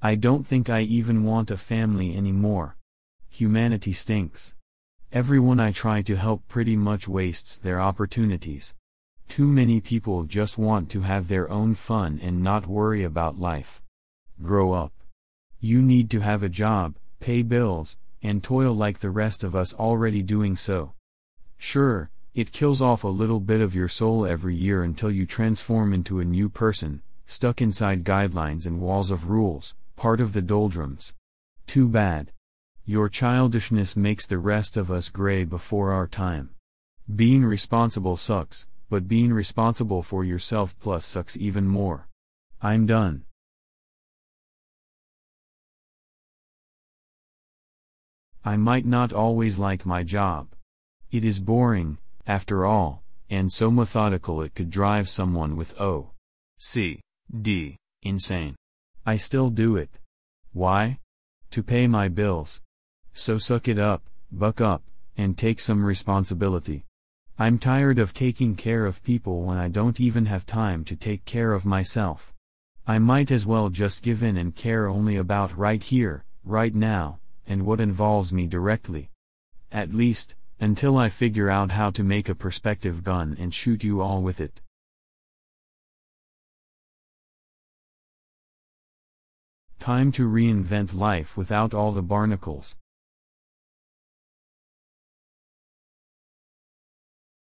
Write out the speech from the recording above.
I don't think I even want a family anymore. Humanity stinks. Everyone I try to help pretty much wastes their opportunities. Too many people just want to have their own fun and not worry about life. Grow up. You need to have a job, pay bills, and toil like the rest of us already doing so. Sure, it kills off a little bit of your soul every year until you transform into a new person, stuck inside guidelines and walls of rules, part of the doldrums. Too bad. Your childishness makes the rest of us gray before our time. Being responsible sucks, but being responsible for yourself plus sucks even more. I'm done. I might not always like my job. It is boring, after all, and so methodical it could drive someone with O. C. D. insane. I still do it. Why? To pay my bills. So suck it up, buck up, and take some responsibility. I'm tired of taking care of people when I don't even have time to take care of myself. I might as well just give in and care only about right here, right now, and what involves me directly. At least, until I figure out how to make a perspective gun and shoot you all with it. Time to reinvent life without all the barnacles.